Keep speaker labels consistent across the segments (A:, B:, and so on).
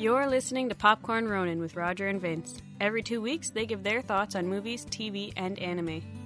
A: You're listening to Popcorn Ronin with Roger and Vince. Every two weeks, they give their thoughts on movies, TV, and anime.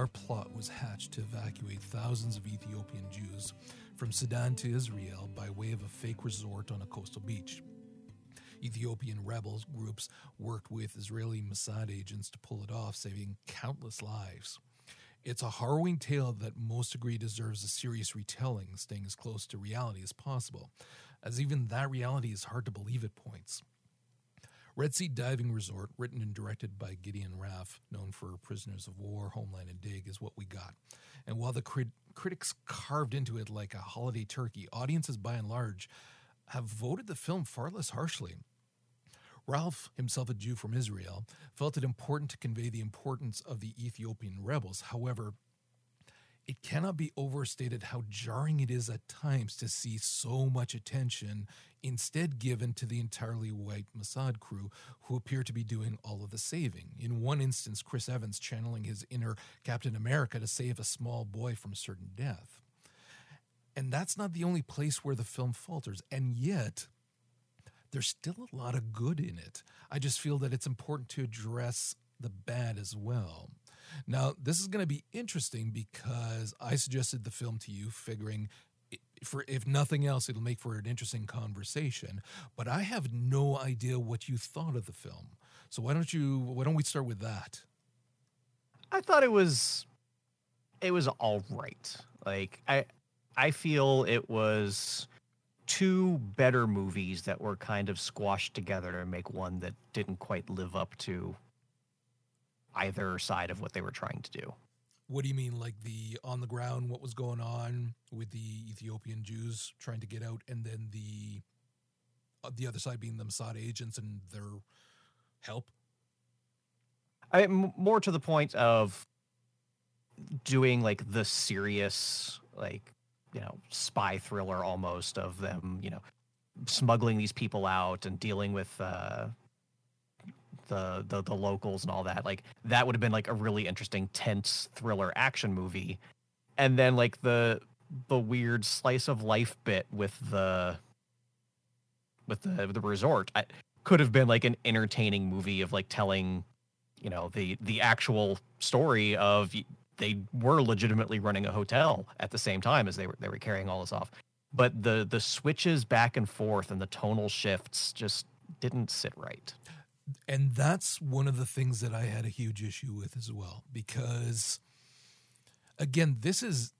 B: 80s, a bizarre plot was hatched to evacuate thousands of Ethiopian Jews from Sudan to Israel by way of a fake resort on a coastal beach. Ethiopian rebels groups worked with Israeli Mossad agents to pull it off, saving countless lives. It's a harrowing tale that most agree deserves a serious retelling, staying as close to reality as possible, as even that reality is hard to believe at points. Red Sea Diving Resort, written and directed by Gideon Raff, known for Prisoners of War, Homeland, and Dig, is what we got. And while the crit- critics carved into it like a holiday turkey, audiences by and large have voted the film far less harshly. Raff, himself a Jew from Israel, felt it important to convey the importance of the Ethiopian rebels. However, it cannot be overstated how jarring it is at times to see so much attention instead given to the entirely white Mossad crew who appear to be doing all of the saving. In one instance, Chris Evans channeling his inner Captain America to save a small boy from certain death. And that's not the only place where the film falters. And yet, there's still a lot of good in it. I just feel that it's important to address the bad as well. Now, this is going to be interesting because I suggested the film to you, figuring for if nothing else, it'll make for an interesting conversation. But I have no idea what you thought of the film. So why don't you? Why don't we start with that?
C: I thought it was it was all right. Like I I feel it was two better movies that were kind of squashed together to make one that didn't quite live up to either side of what they were trying to do.
B: What do you mean, like the on the ground? What was going on with the Ethiopian Jews trying to get out, and then the uh, the other side being the Mossad agents and their help?
C: I m- more to the point of doing like the serious like you know spy thriller almost of them you know smuggling these people out and dealing with uh the, the the locals and all that like that would have been like a really interesting tense thriller action movie. And then like the the weird slice of life bit with the with the the resort I, could have been like an entertaining movie of like telling you know the the actual story of they were legitimately running a hotel at the same time as they were they were carrying all this off. But the the switches back and forth and the tonal shifts just didn't sit right
B: and that's one of the things that I had a huge issue with as well because again this is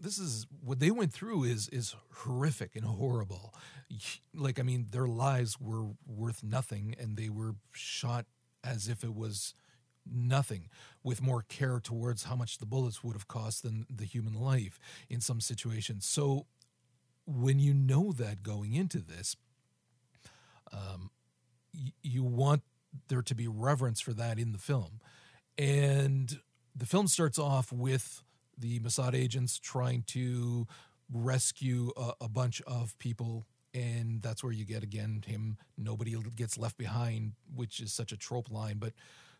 B: this is what they went through is is horrific and horrible. Like I mean their lives were worth nothing and they were shot as if it was nothing with more care towards how much the bullets would have cost than the human life in some situations. So when you know that going into this um, you want there to be reverence for that in the film. And the film starts off with the Mossad agents trying to rescue a, a bunch of people. And that's where you get again him, nobody gets left behind, which is such a trope line, but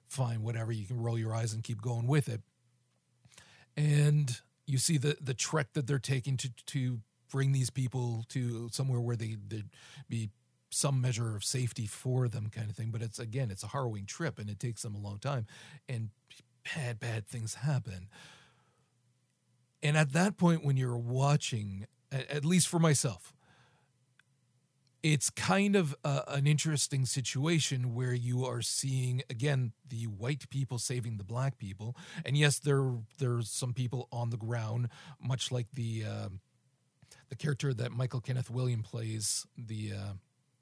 B: fine, whatever. You can roll your eyes and keep going with it. And you see the, the trek that they're taking to, to bring these people to somewhere where they, they'd be some measure of safety for them kind of thing but it's again it's a harrowing trip and it takes them a long time and bad bad things happen. And at that point when you're watching at least for myself it's kind of a, an interesting situation where you are seeing again the white people saving the black people. And yes there there's some people on the ground much like the um the character that Michael Kenneth William plays the uh,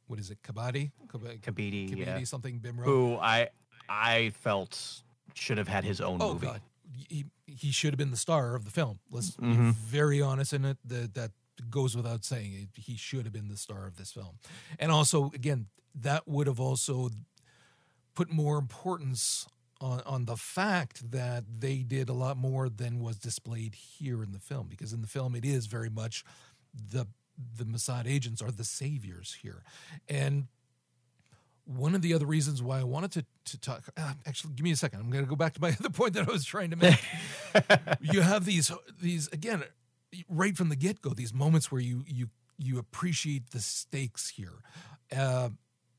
B: what is it, Kabadi?
C: Kabidi,
B: Kabaddi,
C: yeah.
B: something Bimro.
C: who I I felt should have had his own
B: oh
C: movie.
B: God, he he should have been the star of the film. Let's be
C: Mhm.
B: very honest in it. That that goes without saying. He should have been the star of this film, and also again, that would have also put more importance on on the fact that they did a lot more than was displayed here in the film. Because in the film, it is very much the the Mossad agents are the saviors here, and one of the other reasons why I wanted to to talk. Uh, actually, give me a second. I'm going to go back to my other point that I was trying to make. you have these these again right from the get go. These moments where you you you appreciate the stakes here. Uh,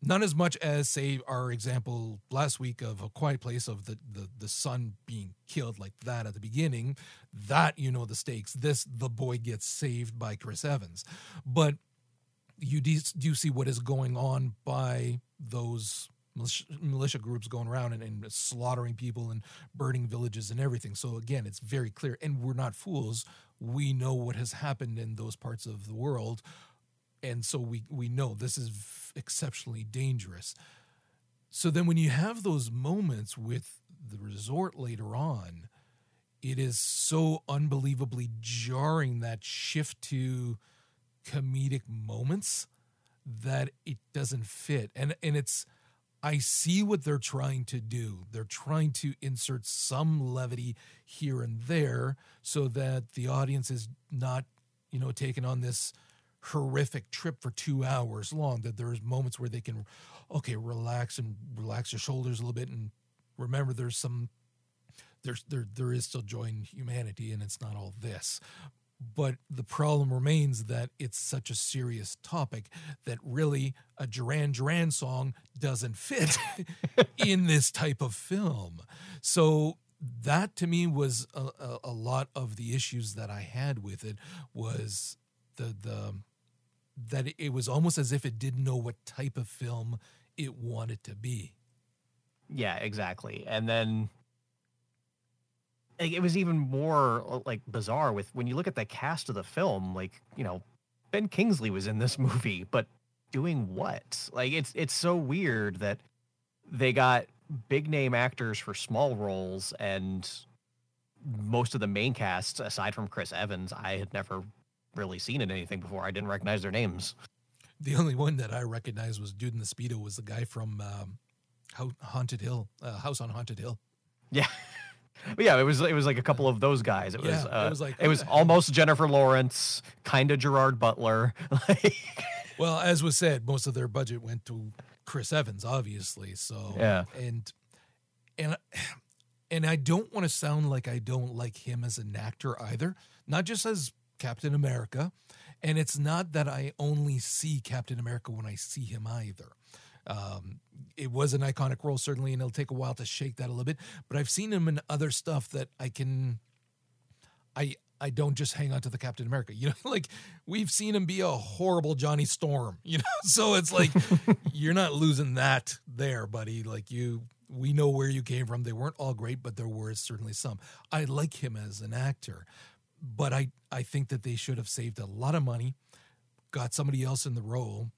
B: not as much as say our example last week of a quiet place of the, the the son being killed like that at the beginning that you know the stakes this the boy gets saved by chris evans but you do, do see what is going on by those militia, groups going around and, and slaughtering people and burning villages and everything. So again, it's very clear, and we're not fools. We know what has happened in those parts of the world, and so we we know this is v- exceptionally dangerous. So then, when you have those moments with the resort later on, it is so unbelievably jarring that shift to comedic moments that it doesn't fit and and it's i see what they're trying to do they're trying to insert some levity here and there so that the audience is not you know taking on this horrific trip for 2 hours long that there's moments where they can okay relax and relax your shoulders a little bit and remember there's some there's there there is still joy in humanity and it's not all this but the problem remains that it's such a serious topic that really a Duran Duran song doesn't fit in this type of film. So that to me was a, a, a lot of the issues that I had with it was the the that it was almost as if it didn't know what type of film it wanted to be.
C: Yeah, exactly. And then like, it was even more uh, like bizarre with when you look at the cast of the film, like, you know, Ben Kingsley was in this movie, but doing what? Like it's it's so weird that they got big name actors for small roles and most of the main cast aside from Chris Evans, I had never really seen in anything before. I didn't recognize their names.
B: The only one that I recognized was Dude in the Speedo was the guy from um, Haunted Hill, uh, House on Haunted Hill.
C: Yeah. But yeah, it was it was like a couple of those guys. It was
B: Yeah, it
C: uh,
B: was like,
C: it was almost Jennifer Lawrence, kind of Gerard Butler.
B: Well, as was said, most of their budget went to Chris Evans, obviously. So
C: Yeah.
B: and and and I don't want to sound like I don't like him as an actor either. Not just as Captain America, and it's not that I only see Captain America when I see him either. Um, it was an iconic role certainly, and it'll take a while to shake that a little bit. But I've seen him in other stuff that I can I I don't just hang on to the Captain America. You know, like we've seen him be a horrible Johnny Storm, you know. So it's like you're not losing that there, buddy. Like you we know where you came from. They weren't all great, but there were certainly some. I like him as an actor, but I I think that they should have saved a lot of money, got somebody else in the role,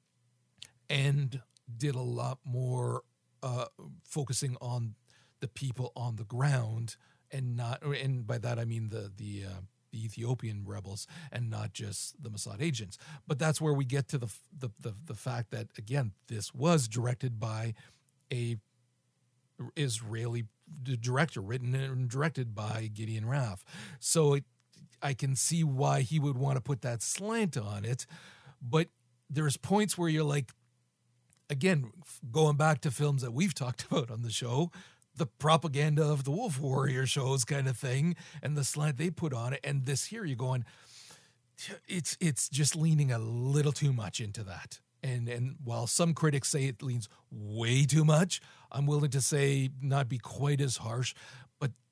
B: and did a lot more uh, focusing on the people on the ground and not and by that I mean the the uh, the Ethiopian rebels and not just the Mossad agents. But that's where we get to the the the, the fact that again this was directed by a Israeli director, written and directed by Gideon Raff. So it, I can see why he would want to put that slant on it, but there's points where you're like, again, going back to films that we've talked about on the show, the propaganda of the Wolf Warrior shows kind of thing, and the slant they put on it, and this here you're going, it's it's just leaning a little too much into that. And and while some critics say it leans way too much, I'm willing to say not be quite as harsh,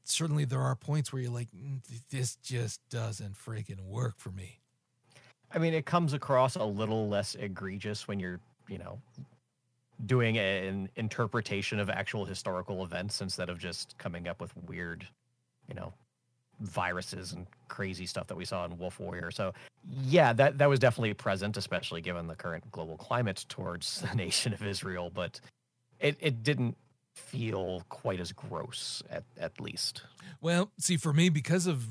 B: certainly there are points where you're like, "Mm, this just doesn't freaking work for me.
C: I mean, it comes across a little less egregious when you're, you know, doing an interpretation of actual historical events instead of just coming up with weird, you know, viruses and crazy stuff that we saw in Wolf Warrior. So yeah, that that was definitely present, especially given the current global climate towards the nation of Israel. But it, it didn't feel quite as gross at, at least.
B: Well, see, for me, because of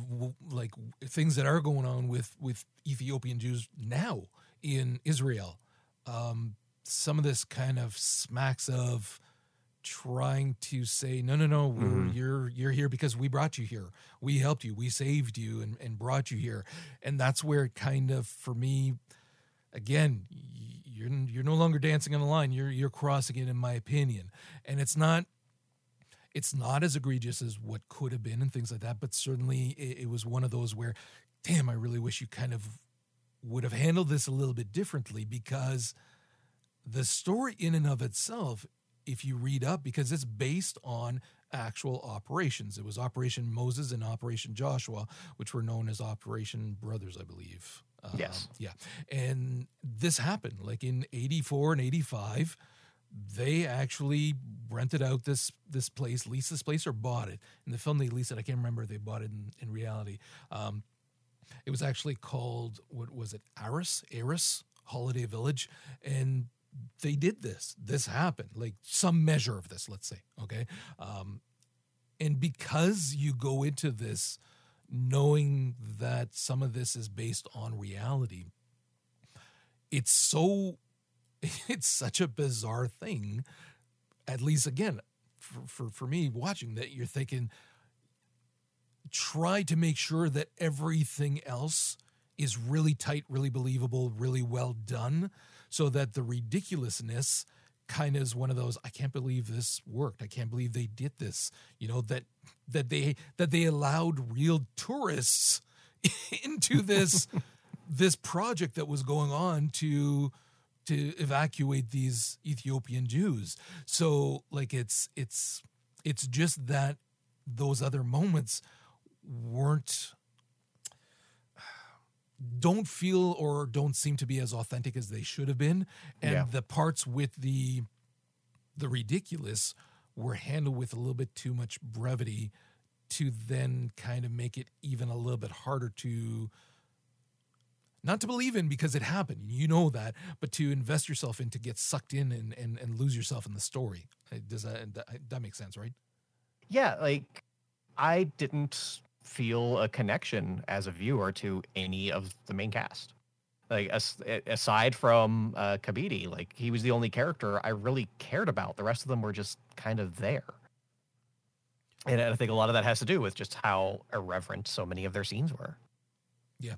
B: like things that are going on with with Ethiopian Jews now in Israel, um, some of this kind of smacks of trying to say no no no mm-hmm. you're you're here because we brought you here we helped you we saved you and, and brought you here and that's where it kind of for me again you're you're no longer dancing on the line you're you're crossing it in my opinion and it's not it's not as egregious as what could have been and things like that but certainly it, it was one of those where damn i really wish you kind of would have handled this a little bit differently because the story in and of itself if you read up because it's based on actual operations. It was Operation Moses and Operation Joshua, which were known as Operation Brothers, I believe.
C: Yes.
B: Yeah. And this happened like in 84 and 85. They actually rented out this this place, leased this place, or bought it. In the film, they leased it. I can't remember if they bought it in, in reality. Um, it was actually called what was it? Aris, Aris Holiday Village, and they did this. This happened, like some measure of this, let's say. Okay. Um, and because you go into this knowing that some of this is based on reality, it's so, it's such a bizarre thing. At least, again, for, for, for me watching that, you're thinking, try to make sure that everything else is really tight, really believable, really well done so that the ridiculousness kind of is one of those i can't believe this worked. I can't believe they did this you know that that they that they allowed real tourists into this this project that was going on to to evacuate these ethiopian jews. So like it's it's it's just that those other moments weren't don't feel or don't seem to be as authentic as they should have been. And yeah. the parts with the the ridiculous were handled with a little bit too much brevity to then kind of make it even a little bit harder to not to believe in because it happened. You know that but to invest yourself in to get sucked in and and, and lose yourself in the story. Uh, does that that, that makes sense right?
C: Yeah like i didn't feel a connection as a viewer to any of the main cast. Like as, aside from uh, Kabidi, like he was the only character I really cared about. The rest of them were just kind of there. And I think a lot of that has to do with just how irreverent so many of their scenes were.
B: Yeah.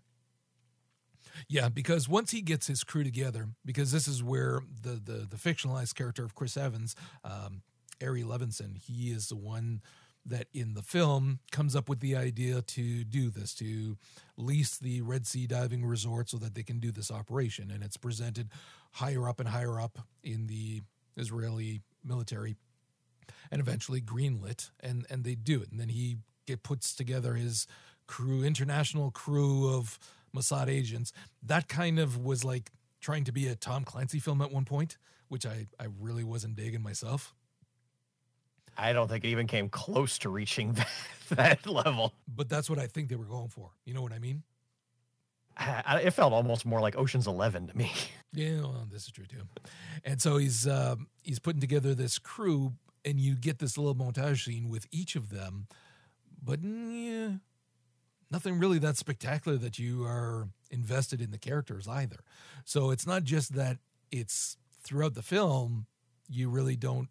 B: Yeah, because once he gets his crew together, because this is where the the, the fictionalized character of Chris Evans, um, Ari Levinson, he is the one that in the film comes up with the idea to do this, to lease the Red Sea diving resort so that they can do this operation. And it's presented higher up and higher up in the Israeli military and eventually greenlit and, and they do it. And then he get, puts together his crew, international crew of Mossad agents. That kind of was like trying to be a Tom Clancy film at one point, which I, I really wasn't digging myself.
C: I don't think it even came close to reaching that, that level.
B: But that's what I think they were going for. You know what I mean?
C: I, it felt almost more like Ocean's Eleven to me.
B: Yeah, well, this is true too. And so he's uh, he's putting together this crew, and you get this little montage scene with each of them, but yeah, nothing really that spectacular that you are invested in the characters either. So it's not just that it's throughout the film you really don't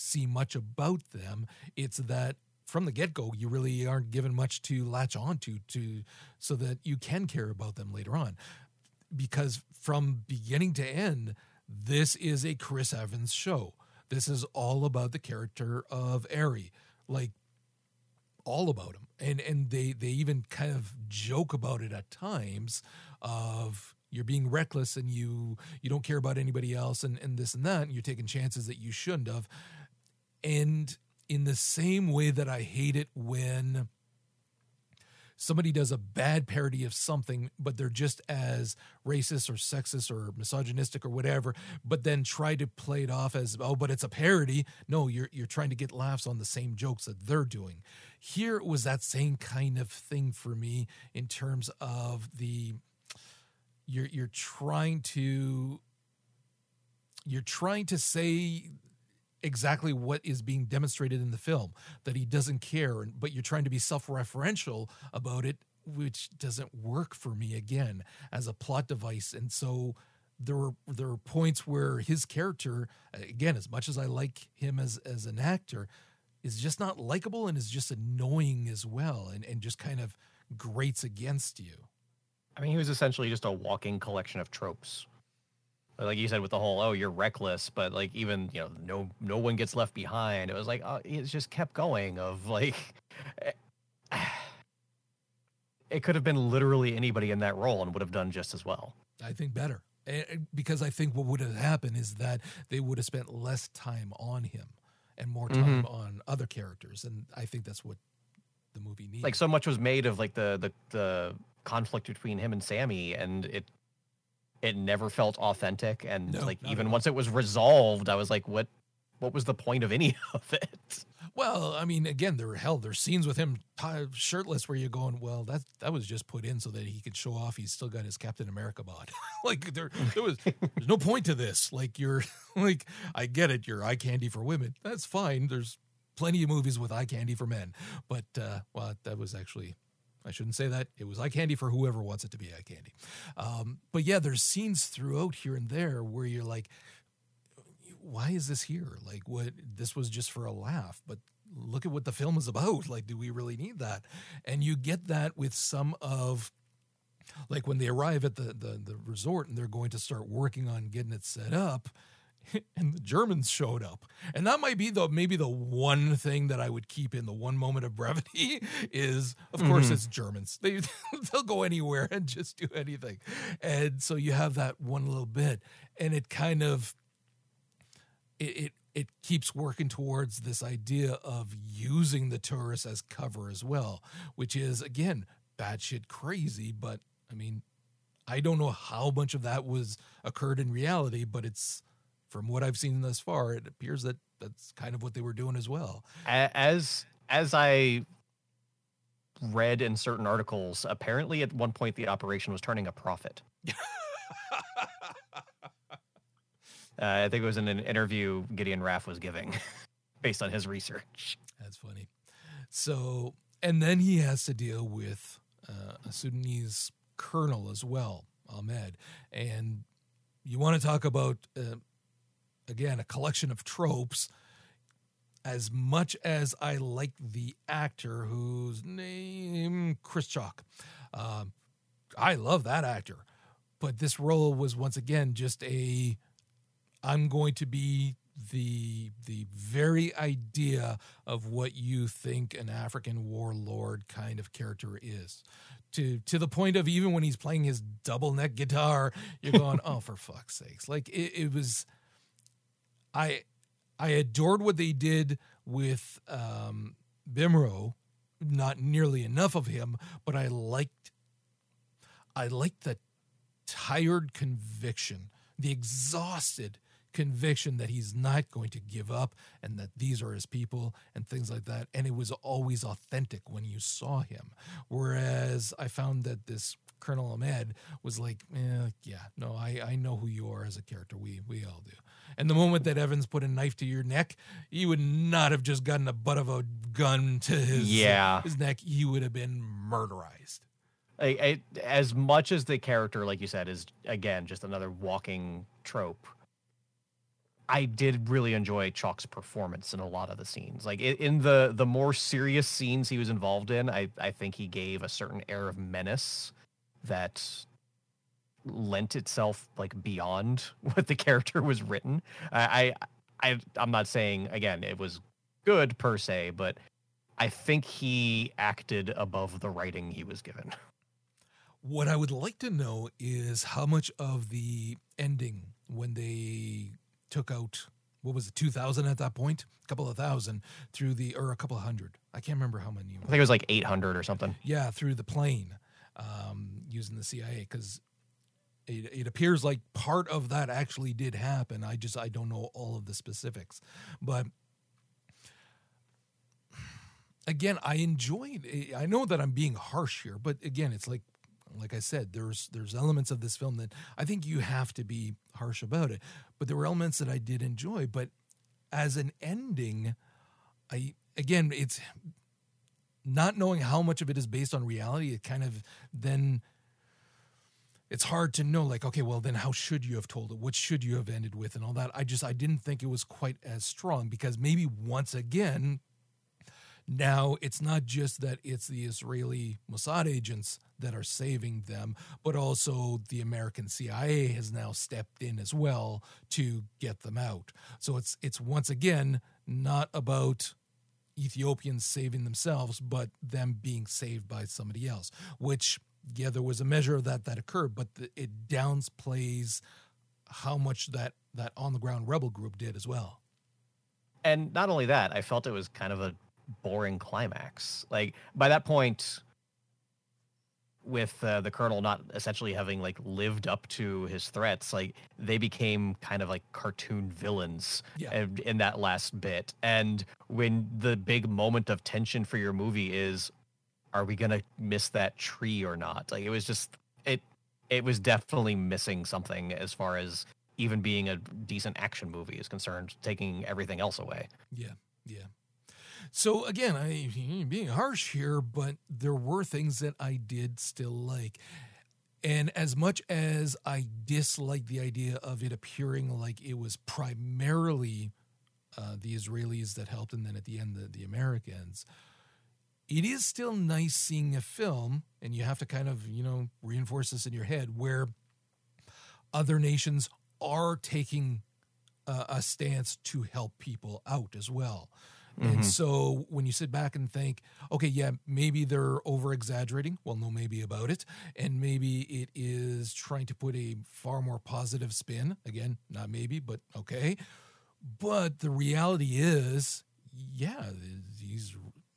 B: see much about them. It's that from the get go, you really aren't given much to latch onto to so that you can care about them later on. Because from beginning to end, this is a Chris Evans show. This is all about the character of Ari, like all about him. And and they they even kind of joke about it at times of you're being reckless and you you don't care about anybody else and, and this and that and you're taking chances that you shouldn't have and in the same way that I hate it when somebody does a bad parody of something, but they're just as racist or sexist or misogynistic or whatever, but then try to play it off as oh, but it's a parody. No, you're you're trying to get laughs on the same jokes that they're doing. Here was that same kind of thing for me in terms of the you're you're trying to you're trying to say exactly what is being demonstrated in the film that he doesn't care but you're trying to be self-referential about it which doesn't work for me again as a plot device. And so there were there were points where his character again as much as I like him as as an actor is just not likable and is just annoying as well and and just kind of grates against you.
C: I mean he was essentially just a walking collection of tropes like you said with the whole oh you're reckless but like even you know no no one gets left behind. It was like uh, it just kept going of like it could have been literally anybody in that role and would have done just as well.
B: I think better. Because i think what would have happened is that they would have spent less time on him and more time mm-hmm. on other characters and i think that's what the movie needs
C: like so much was made of like the the the conflict between him and sammy and it it never felt authentic. And no, like even once it was resolved i was like what what was the point of any of it?
B: Well i mean again there were hell there's scenes with him t- shirtless where you're going well that that was just put in so that he could show off he's still got his captain america bod. Like there there was there's no point to this. Like you're like i get it. You're eye candy for women. That's fine. There's plenty of movies with eye candy for men. But uh well that was actually I shouldn't say that. It was eye candy for whoever wants it to be eye candy. Um, but yeah, there's scenes throughout here and there where you're like, why is this here? Like, what? This was just for a laugh, but look at what the film is about. Like, do we really need that? And you get that with some of like when they arrive at the, the the resort and they're going to start working on getting it set up and the Germans showed up. And that might be the maybe the one thing that I would keep in the one moment of brevity is of mm-hmm. course it's Germans. They they'll go anywhere and just do anything. And so you have that one little bit and it kind of it, it it keeps working towards this idea of using the tourists as cover as well, which is again batshit crazy, but I mean I don't know how much of that was occurred in reality, but it's from what I've seen thus far, it appears that that's kind of what they were doing as well.
C: As as I read in certain articles, apparently at one point the operation was turning a profit. uh, I think it was in an interview Gideon Raff was giving, based on his research.
B: That's funny. So, and then he has to deal with uh, a Sudanese colonel as well, Ahmed, and you want to talk about uh, again, a collection of tropes. As much as I like the actor whose name Chris Chalk, um, I love that actor, but this role was once again just a. I'm going to be the the very idea of what you think an African warlord kind of character is. To to the point of even when he's playing his double neck guitar, you're going, oh, for fuck's sakes! Like it, it was I I adored what they did with um, Bimro. Not nearly enough of him, but I liked I liked the tired conviction, the exhausted conviction that he's not going to give up and that these are his people and things like that. And it was always authentic when you saw him. Whereas I found that this Colonel Ahmed was like, eh, yeah, no, I, I know who you are as a character. We we all do. And the moment that Evans put a knife to your neck, you would not have just gotten the butt of a gun to his yeah. his neck. You would have been murderized.
C: I, I, as much as the character, like you said, is again just another walking trope. I did really enjoy Chalk's performance in a lot of the scenes. Like in the the more serious scenes he was involved in, I I think he gave a certain air of menace that lent itself like beyond what the character was written. I, I, I'm not saying again it was good per se, but I think he acted above the writing he was given.
B: What I would like to know is how much of the ending when they took out what was it, 2,000 at that point? A couple of thousand through the, or a couple of hundred. I can't remember how many.
C: I think it was like 800 or something.
B: Yeah, through the plane um, using the CIA because it, it appears like part of that actually did happen. I just, I don't know all of the specifics. But again, I enjoyed. Eh, I know that I'm being harsh here, but again, it's like, like I said, there's there's elements of this film that I think you have to be harsh about it. But there were elements that I did enjoy. But as an ending, I again, it's not knowing how much of it is based on reality. It kind of then it's hard to know like okay well then how should you have told it what should you have ended with and all that i just i didn't think it was quite as strong because maybe once again now, it's not just that it's the Israeli Mossad agents that are saving them, but also the American CIA has now stepped in as well to get them out. So it's it's once again not about Ethiopians saving themselves, but them being saved by somebody else. Which, yeah, there was a measure of that that occurred, but the, it downplays how much that that on the ground rebel group did as well.
C: And not only that, I felt it was kind of a boring climax. Like by that point, with uh, the colonel not essentially having like lived up to his threats, like they became kind of like cartoon villains
B: Yeah.
C: in, in that last bit. And when the big moment of tension for your movie is, are we gonna miss that tree or not? Like it was just it. It was definitely missing something as far as even being a decent action movie is concerned, taking everything else away.
B: Yeah, yeah. So again, I being harsh here, but there were things that I did still like. And as much as I dislike the idea of it appearing like it was primarily uh, the Israelis that helped, and then at the end the, the Americans, it is still nice seeing a film, and you have to kind of you know reinforce this in your head where other nations are taking uh, a stance to help people out as well. And so when you sit back and think, okay, yeah, maybe they're over exaggerating. Well, no, maybe about it. And maybe it is trying to put a far more positive spin. Again, not maybe, but okay. But the reality is, yeah, these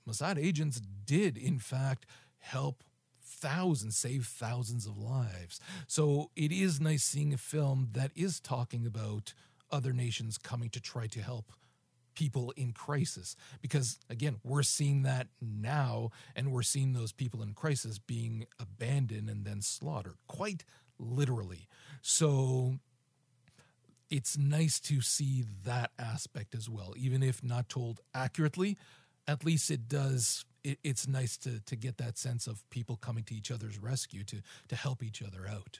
B: Mossad agents did, in fact, help thousands, save thousands of lives. So it is nice seeing a film that is talking about other nations coming to try to help people in crisis because again we're seeing that now and we're seeing those people in crisis being abandoned and then slaughtered quite literally so it's nice to see that aspect as well even if not told accurately at least it does it, it's nice to to get that sense of people coming to each other's rescue to to help each other out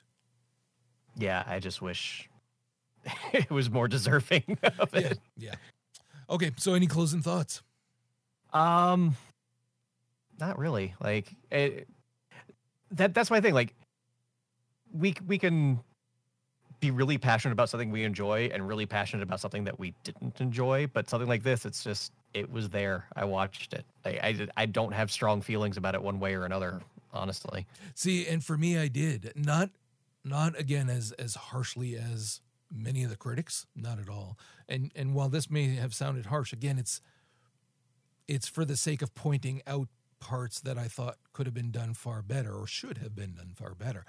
C: Yeah, I just wish it was more deserving of
B: yeah
C: it.
B: yeah okay so any closing thoughts
C: Um, not really. Like it, that. That's my thing. Like we we can be really passionate about something we enjoy and really passionate about something that we didn't enjoy. But something like this, it's just it was there. I watched it. I I, I don't have strong feelings about it one way or another. Honestly.
B: See, and for me, I did not, not again as as harshly as many of the critics, not at all. And and while this may have sounded harsh, again, it's it's for the sake of pointing out parts that I thought could have been done far better or should have been done far better.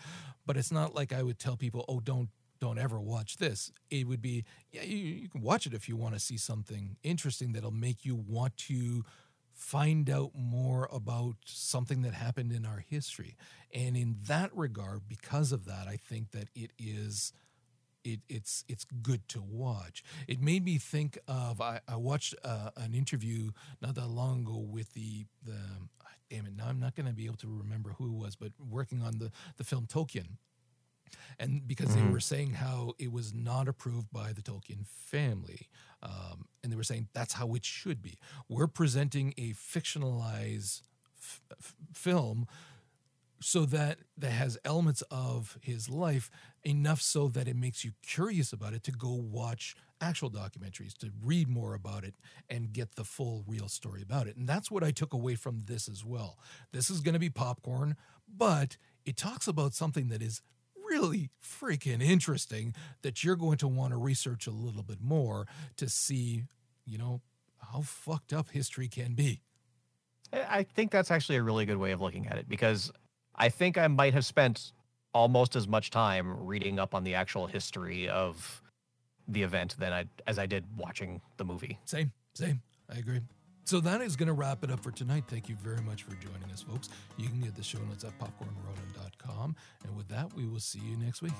B: But it's not like I would tell people, "Oh, don't don't ever watch this." It would be, yeah, you, you can watch it if you want to see something interesting that'll make you want to find out more about something that happened in our history. And in that regard, because of that, I think that it is it, it's it's good to watch. It made me think of I, I watched uh, an interview not that long ago with the the damn it now I'm not going to be able to remember who it was, but working on the the film Tolkien, and because they
C: Mhm.
B: were saying how it was not approved by the Tolkien family, um, and they were saying that's how it should be. We're presenting a fictionalized f- f- film so that that has elements of his life enough so that it makes you curious about it to go watch actual documentaries to read more about it and get the full real story about it and that's what i took away from this as well this is going to be popcorn but it talks about something that is really freaking interesting that you're going to want to research a little bit more to see, you know, how fucked up history can be.
C: I think that's actually a really good way of looking at it because I think I might have spent almost as much time reading up on the actual history of the event than I as I did watching the movie.
B: Same, same. I agree. So that is going to wrap it up for tonight. Thank you very much for joining us, folks. You can get the show notes at popcornronin.com. And with that, we will see you next week.